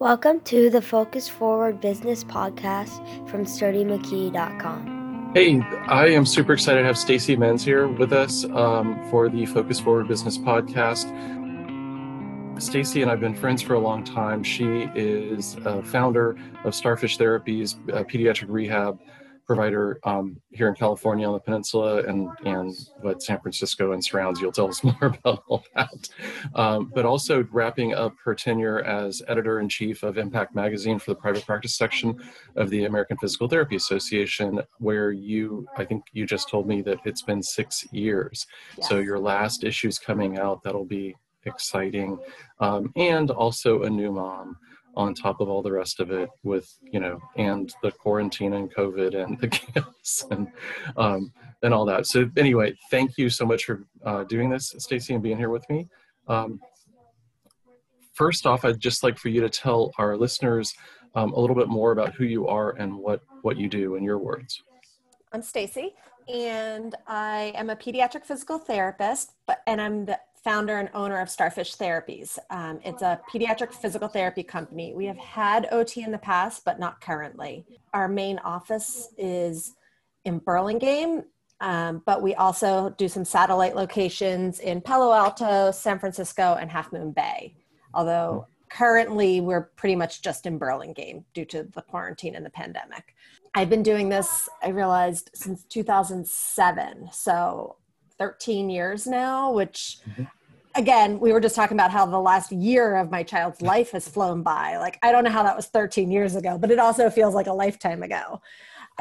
Welcome to the Focus Forward Business Podcast from SturdyMcKee.com. Hey, I am super excited to have Stacy Menz here with us um, for the Focus Forward Business Podcast. Stacy and I've been friends for a long time. She is a founder of Starfish Therapies, pediatric rehab provider um, here in California on the peninsula and, and what San Francisco and surrounds. You'll tell us more about all that. Um, but also wrapping up her tenure as editor in chief of Impact Magazine for the private practice section of the American Physical Therapy Association, where you, I think you just told me that it's been six years. Yes. So your last issue's coming out. That'll be exciting. Um, and also a new mom on top of all the rest of it with you know and the quarantine and covid and the chaos and um, and all that. So anyway thank you so much for uh, doing this stacy and being here with me. Um, first off i'd just like for you to tell our listeners um, a little bit more about who you are and what what you do in your words. I'm stacy and i am a pediatric physical therapist but and i'm the founder and owner of Starfish Therapies. Um, it's a pediatric physical therapy company. We have had OT in the past, but not currently. Our main office is in Burlingame, um, but we also do some satellite locations in Palo Alto, San Francisco, and Half Moon Bay. Although currently we're pretty much just in Burlingame due to the quarantine and the pandemic. I've been doing this, I realized, since 2007. So 13 years now, which mm-hmm again, we were just talking about how the last year of my child's life has flown by. Like, I don't know how that was 13 years ago, but it also feels like a lifetime ago.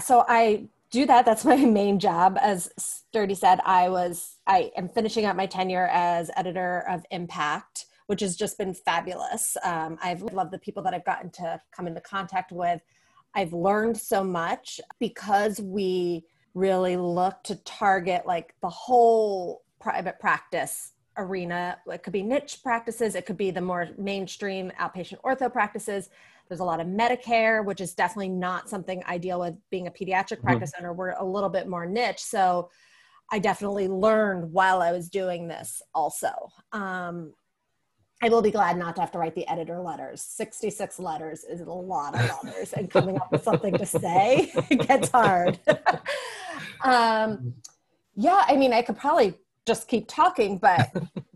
So I do that. That's my main job. As Sturdy said, I was, I am finishing up my tenure as editor of Impact, which has just been fabulous. Um, I've loved the people that I've gotten to come into contact with. I've learned so much because we really look to target like the whole private practice arena. It could be niche practices, it could be the more mainstream outpatient ortho practices. There's a lot of Medicare, which is definitely not something I deal with being a pediatric mm-hmm. practice owner. We're a little bit more niche. So I definitely learned while I was doing this also. Um, I will be glad not to have to write the editor letters. 66 letters is a lot of letters, and coming up with something to say gets hard. um, yeah, I mean, I could probably just keep talking, but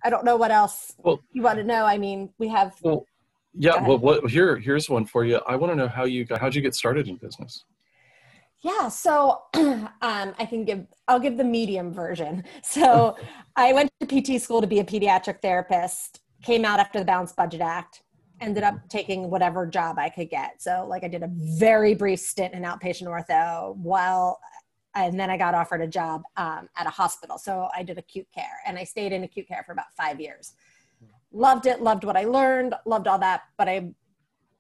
I don't know what else well, you want to know. I mean, we have. Well, yeah. Well, what, here, here's one for you. I want to know how you got, how'd you get started in business? Yeah, so um, I can give, I'll give the medium version. So I went to PT school to be a pediatric therapist, came out after the Balanced Budget Act, ended up taking whatever job I could get. So, like, I did a very brief stint in outpatient ortho while and then I got offered a job um, at a hospital. So I did acute care and I stayed in acute care for about five years. Loved it, loved what I learned, loved all that. But I,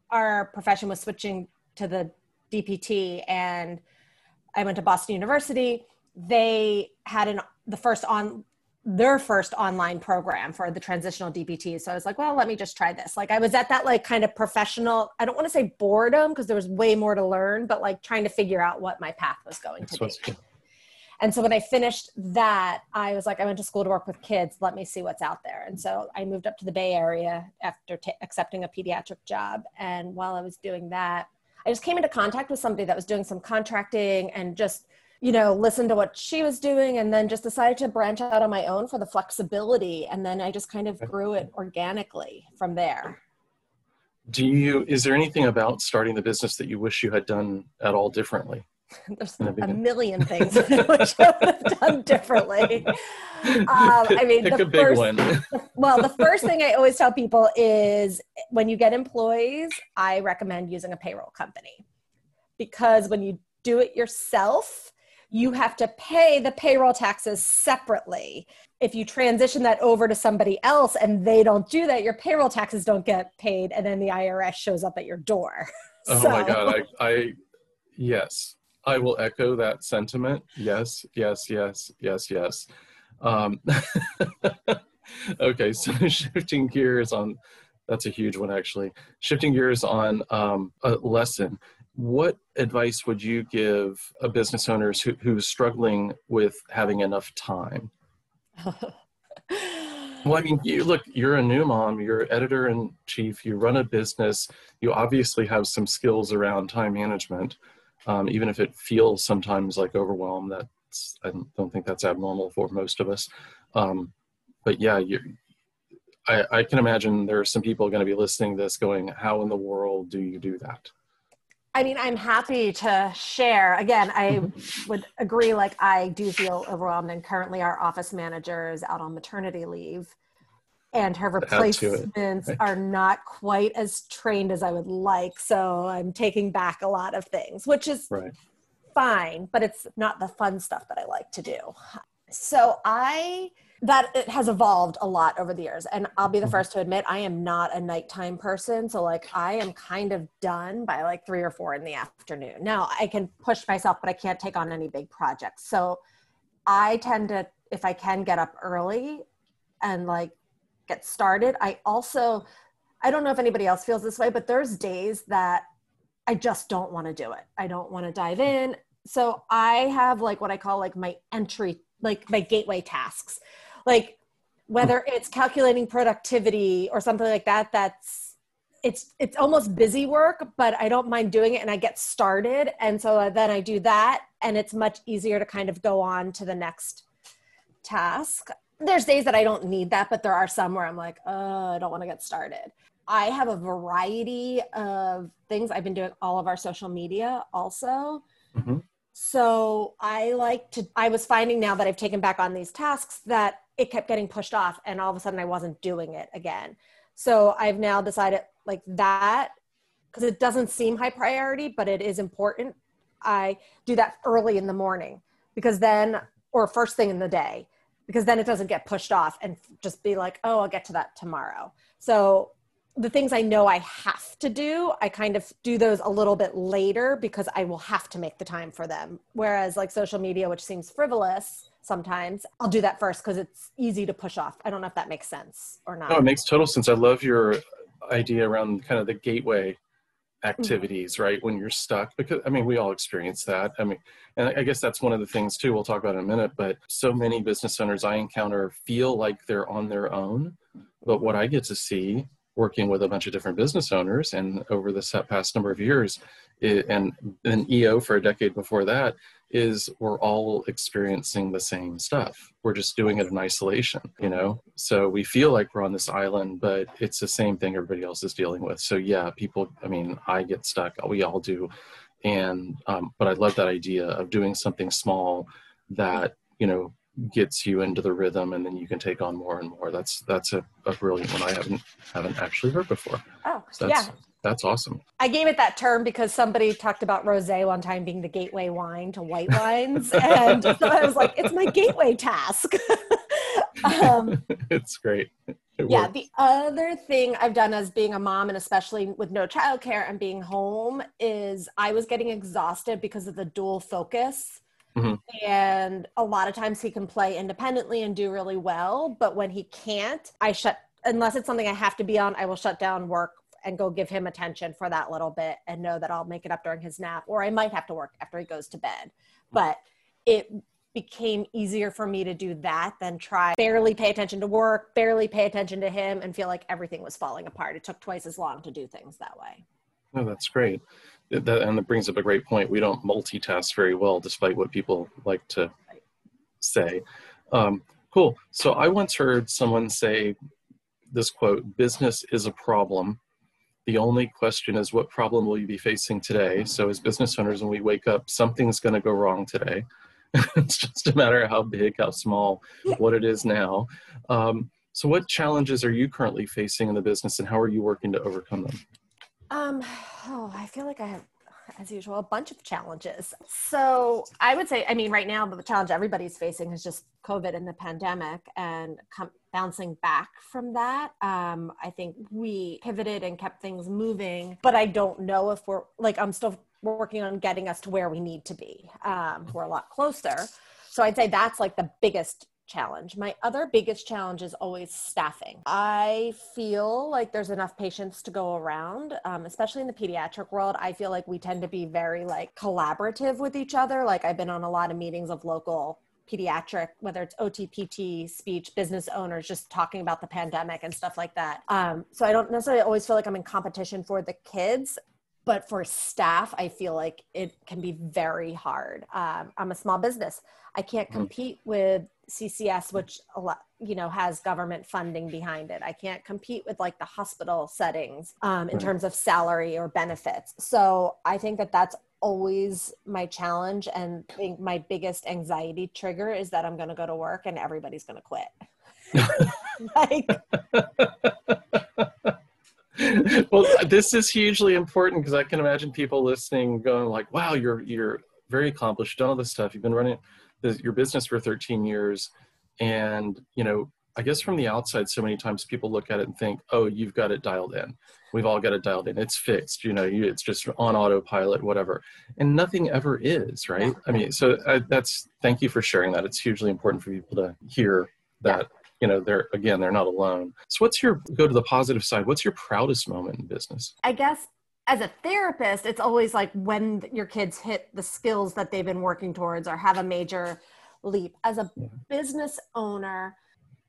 our profession was switching to the DPT and I went to Boston University. They had an, the first on their first online program for the transitional DPT. So I was like, well, let me just try this. Like I was at that like kind of professional, I don't want to say boredom because there was way more to learn, but like trying to figure out what my path was going to be. And so when I finished that, I was like, I went to school to work with kids. Let me see what's out there. And so I moved up to the Bay Area after t- accepting a pediatric job. And while I was doing that, I just came into contact with somebody that was doing some contracting and just you know, listened to what she was doing and then just decided to branch out on my own for the flexibility. And then I just kind of grew it organically from there. Do you, is there anything about starting the business that you wish you had done at all differently? There's a million things I wish I would have done differently. Um, I mean, Pick the first, well, the first thing I always tell people is when you get employees, I recommend using a payroll company because when you do it yourself, you have to pay the payroll taxes separately. If you transition that over to somebody else and they don't do that, your payroll taxes don't get paid, and then the IRS shows up at your door. Oh so. my God. I, I, yes, I will echo that sentiment. Yes, yes, yes, yes, yes. Um, okay, so shifting gears on that's a huge one actually. Shifting gears on um, a lesson what advice would you give a business owners who, who's struggling with having enough time? Well, I mean, you look, you're a new mom, you're editor in chief, you run a business, you obviously have some skills around time management, um, even if it feels sometimes like overwhelm. That's I don't think that's abnormal for most of us. Um, but yeah, you, I, I can imagine there are some people going to be listening to this going, "How in the world do you do that?" I mean, I'm happy to share. Again, I would agree, like, I do feel overwhelmed, and currently our office manager is out on maternity leave, and her replacements right. are not quite as trained as I would like. So I'm taking back a lot of things, which is Right. fine, but it's not the fun stuff that I like to do. So I that it has evolved a lot over the years and I'll be the Mhm. first to admit I am not a nighttime person so like I am kind of done by like 3 or 4 in the afternoon. Now I can push myself but I can't take on any big projects. So I tend to if I can get up early and like get started. I also I don't know if anybody else feels this way but there's days that I just don't want to do it. I don't want to dive in. So I have like what I call like my entry, like my gateway tasks. Like whether it's calculating productivity or something like that, that's it's it's almost busy work, but I don't mind doing it and I get started. And so then I do that and it's much easier to kind of go on to the next task. There's days that I don't need that, but there are some where I'm like, oh, I don't want to get started. I have a variety of things. I've been doing all of our social media also. Mhm. So I like to, I was finding now that I've taken back on these tasks that it kept getting pushed off and all of a sudden I wasn't doing it again. So I've now decided like that, because it doesn't seem high priority, but it is important. I do that early in the morning because then, or first thing in the day, because then it doesn't get pushed off and just be like, oh, I'll get to that tomorrow. So the things I know I have to do, I kind of do those a little bit later because I will have to make the time for them. Whereas like social media, which seems frivolous sometimes, I'll do that first because it's easy to push off. I don't know if that makes sense or not. No, it makes total sense. I love your idea around kind of the gateway mm-hmm. activities, right? When you're stuck, because I mean, we all experience that. I mean, and I guess that's one of the things too. We'll talk about in a minute. But so many business owners I encounter feel like they're on their own. But what I get to see working with a bunch of different business owners and over the past number of years i and an eo for a decade before that is we're all experiencing the same stuff. We're just doing it in isolation you know? So we feel like we're on this island but it's the same thing everybody else is dealing with. So yeah people i mean i get stuck. We all do. And um, but i love that idea of doing something small that you know gets you into the rhythm and then you can take on more and more that's that's a, a brilliant one i haven't haven't actually heard before oh, so that's yeah. that's awesome I gave it that term because somebody talked about rosé one time being the gateway wine to white wines, and so I was like, "It's my gateway task." um, it's great It yeah, works. the other thing I've done as being a mom, and especially with no childcare and being home, is I was getting exhausted because of the dual focus. Mhm. And a lot of times he can play independently and do really well, but when he can't, I shut unless it's something I have to be on, I will shut down work and go give him attention for that little bit and know that I'll make it up during his nap, or I might have to work after he goes to bed. But it became easier for me to do that than try barely pay attention to work, barely pay attention to him, and feel like everything was falling apart. It took twice as long to do things that way. No, that's great. That, that- and it brings up a great point. We don't multitask very well, despite what people like to say. Um, cool. So I once heard someone say this quote Business is a problem. The only question is, what problem will you be facing today? So, as business owners, when we wake up, something's going to go wrong today. it's just a matter of how big, how small, what it is now. Um, so, what challenges are you currently facing in the business, and how are you working to overcome them? Um, oh, I feel like I have, as usual, a bunch of challenges. So I would say, I mean, right now, the challenge everybody's facing is just COVID and the pandemic and com- bouncing back from that. Um, I think we pivoted and kept things moving, but I don't know if we're like, I'm still working on getting us to where we need to be. Um, we're a lot closer. So I'd say that's like the biggest challenge. My other biggest challenge is always staffing. I feel like there's enough patients to go around, um, especially in the pediatric world. I feel like we tend to be very like collaborative with each other. Like I've been on a lot of meetings of local pediatric, whether it's OTPT, speech, business owners, just talking about the pandemic and stuff like that. Um, so I don't necessarily always feel like I'm in competition for the kids but for staff i feel like it can be very hard um, i'm a small business i can't mm-hmm. compete with ccs which a lot you know has government funding behind it. I can't compete with like the hospital settings um, in terms of salary or benefits. So i think that that's always my challenge and I think my biggest anxiety trigger is that i'm going to go to work and everybody's going to quit. Like well, this is hugely important because I can imagine people listening going like, "Wow, you're you're very accomplished, done all this stuff. You've been running your business for 13 years, and you know, I guess from the outside, so many times people look at it and think, "Oh, you've got it dialed in. We've all got it dialed in. It's fixed. You know, you, it's just on autopilot, whatever." And nothing ever is, right? I mean, so I, that's thank you for sharing that. It's hugely important for people to hear that. You know they're again they're not alone so what's your go to the positive side what's your proudest moment in business i guess as a therapist it's always like when your kids hit the skills that they've been working towards or have a major leap as a business owner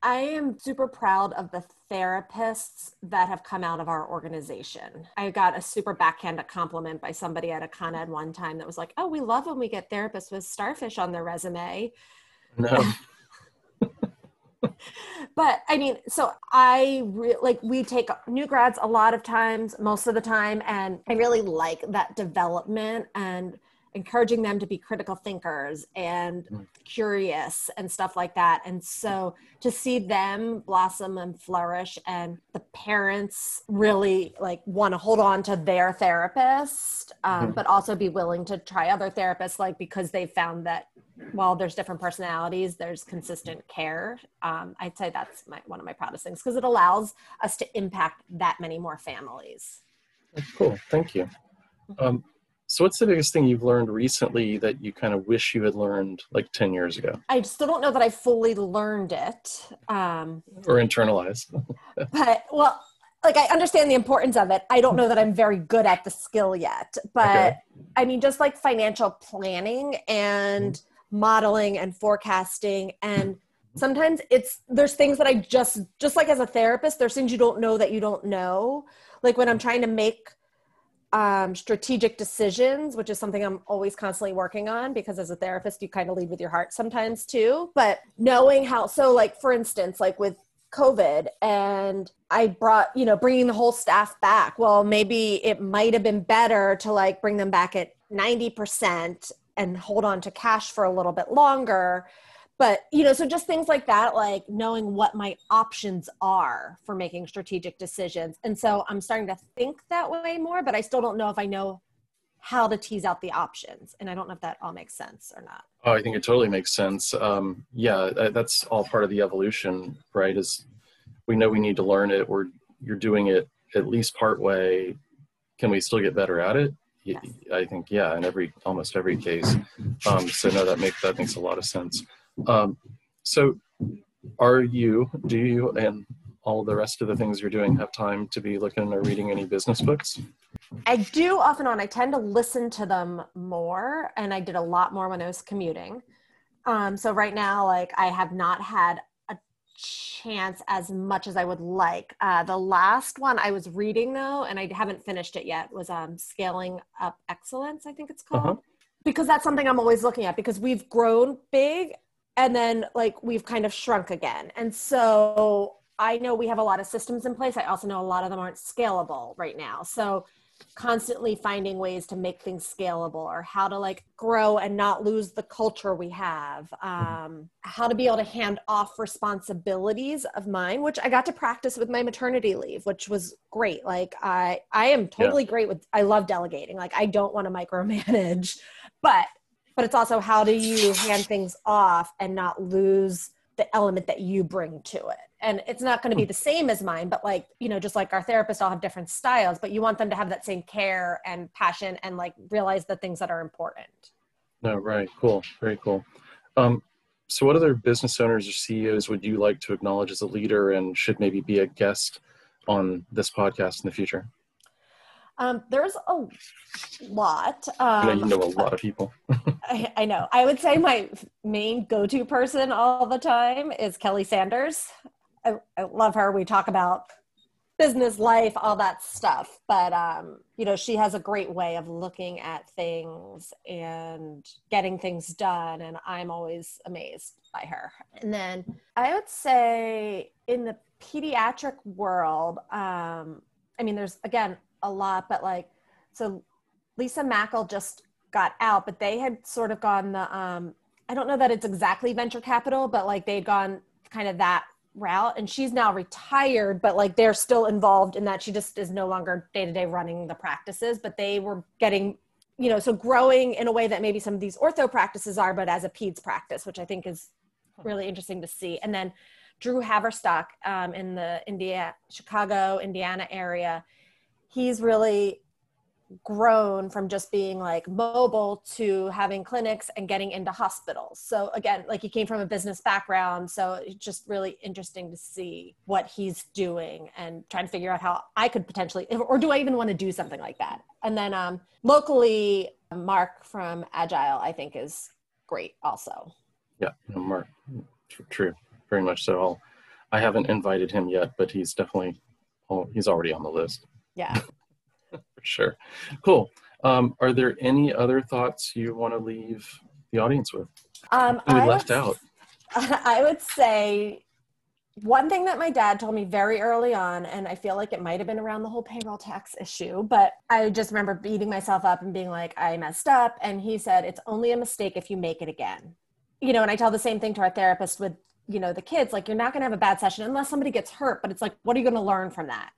I am super proud of the therapists that have come out of our organization. I got a super backhanded compliment by somebody at a con ed one time that was like, Oh, we love when we get therapists with starfish on their resume. No. But I mean, so I re- like we take new grads a lot of times, most of the time, and I really like that development and encouraging them to be critical thinkers and mm. curious and stuff like that. And so to see them blossom and flourish and the parents really like want to hold on to their therapist, um, mm-hmm. but also be willing to try other therapists, like because they found that while there's different personalities, there's consistent care. Um, I'd say that's my, one of my proudest things because it allows us to impact that many more families. Cool. Thank you. Um, so, what's the biggest thing you've learned recently that you kind of wish you had learned like 10 years ago? I still don't know that I fully learned it. Um, or internalized. but, well, like I understand the importance of it. I don't know that I'm very good at the skill yet. But okay. I mean, just like financial planning and mm-hmm. Modeling and forecasting and sometimes it's there's things that i just just like as a therapist there's things you don't know that you don't know like when i'm trying to make um, strategic decisions, which is something I'm always constantly working on because as a therapist, you kind of lead with your heart sometimes too. But knowing how, so like for instance, like with COVID and I brought, you know, bringing the whole staff back. Well, maybe it might have been better to like bring them back at 90% and hold on to cash for a little bit longer. But you know so just things like that like knowing what my options are for making strategic decisions. And so i'm starting to think that way more but i still don't know if i know how to tease out the options. And i don't know if that all makes sense or not. Oh i think it totally makes sense. Um, yeah that's all part of the evolution right is we know we need to learn it. Or you're doing it at least part way. Can we still get better at it yes. i think yeah in every almost every case um, so no that makes that makes a lot of sense um, so, are you, do you, and all the rest of the things you're doing have time to be looking or reading any business books? I do off and on. I tend to listen to them more, and I did a lot more when I was commuting. Um, so right now, like I have not had chance as much as I would like. Uh, the last one I was reading though, and I haven't finished it yet, was um, Scaling Up Excellence. I think it's called. Uh-huh. Because that's something I'm always looking at because we've grown big and then like we've kind of shrunk again and so i know we have a lot of systems in place i also know a lot of them aren't scalable right now so constantly finding ways to make things scalable or how to like grow and not lose the culture we have. Um, how to be able to hand off responsibilities of mine which i got to practice with my maternity leave which was great. Like i i am totally yeah. great with i love delegating. Like i don't want to micromanage but but it's also how do you hand things off and not lose the element that you bring to it. And it's not going to be the same as mine but like you know just like our therapists all have different styles but you want them to have that same care and passion and like realize the things that are important. No right. Cool. Very cool. Um, so what other business owners or ceos would you like to acknowledge as a leader and should maybe be a guest on this podcast in the future um, there's a lot. I know you Um, know a lot of people. I, I know. I would say my main go-to person all the time is Kelly Sanders. I, I love her. We talk about business life, all that stuff. But um, you know, she has a great way of looking at things and getting things done, and I'm always amazed by her. And then I would say in the pediatric world, um, I mean, there's again a lot, but like so, Lisa Mackel just got out, but they had sort of gone the um I don't know that it's exactly venture capital, but like they'd gone kind of that route and she's now retired, but like they're still involved in that she just is no longer day to day running the practices, but they were getting you know, so growing in a way that maybe some of these ortho practices are, but as a peds practice, which I think is really interesting to see. And then Drew Haverstock um, in the India, Chicago, Indiana area, he's really grown from just being like mobile to having clinics and getting into hospitals. So again, like he came from a business background, so it's just really interesting to see what he's doing and trying to figure out how I could potentially or do I even want to do something like that? And then um locally Mark from Agile I think is great also. Yeah, Mark, true, very much so. I'll, I haven't invited him yet, but he's definitely, oh, he's already on the list Yeah. for sure. Cool. Um, are there any other thoughts you want to leave the audience with? Um we I left would- out? I would say one thing that my dad told me very early on, and I feel like it might have been around the whole payroll tax issue, but I just remember beating myself up and being like, I messed up. And he said, it's only a mistake if you make it again. You know, and I tell the same thing to our therapist with, you know, the kids, like, you're not going to have a bad session unless somebody gets hurt, but it's like, what are you going to learn from that?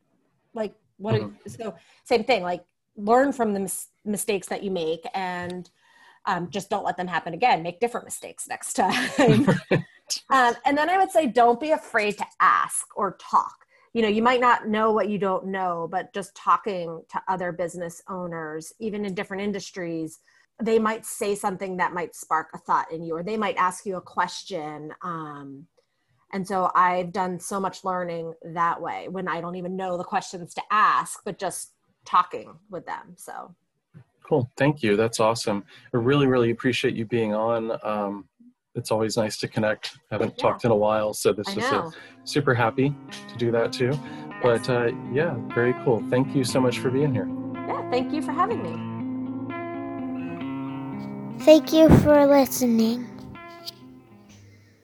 Like, what, are, so same thing, like, learn from the mis- mistakes that you make and um, just don't let them happen again. Make different mistakes next time. um, and then I would say, don't be afraid to ask or talk. You know, you might not know what you don't know, but just talking to other business owners, even in different industries, they might say something that might spark a thought in you, or they might ask you a question. Um, and so I've done so much learning that way when I don't even know the questions to ask, but just talking with them. So Cool. Thank you. That's awesome. I really, really appreciate you being on. Um, it's always nice to connect. Haven't Yeah. talked in a while, so this is a, super happy to do that too. But uh, yeah, very cool. Thank you so much for being here. Yeah, thank you for having me. Thank you for listening.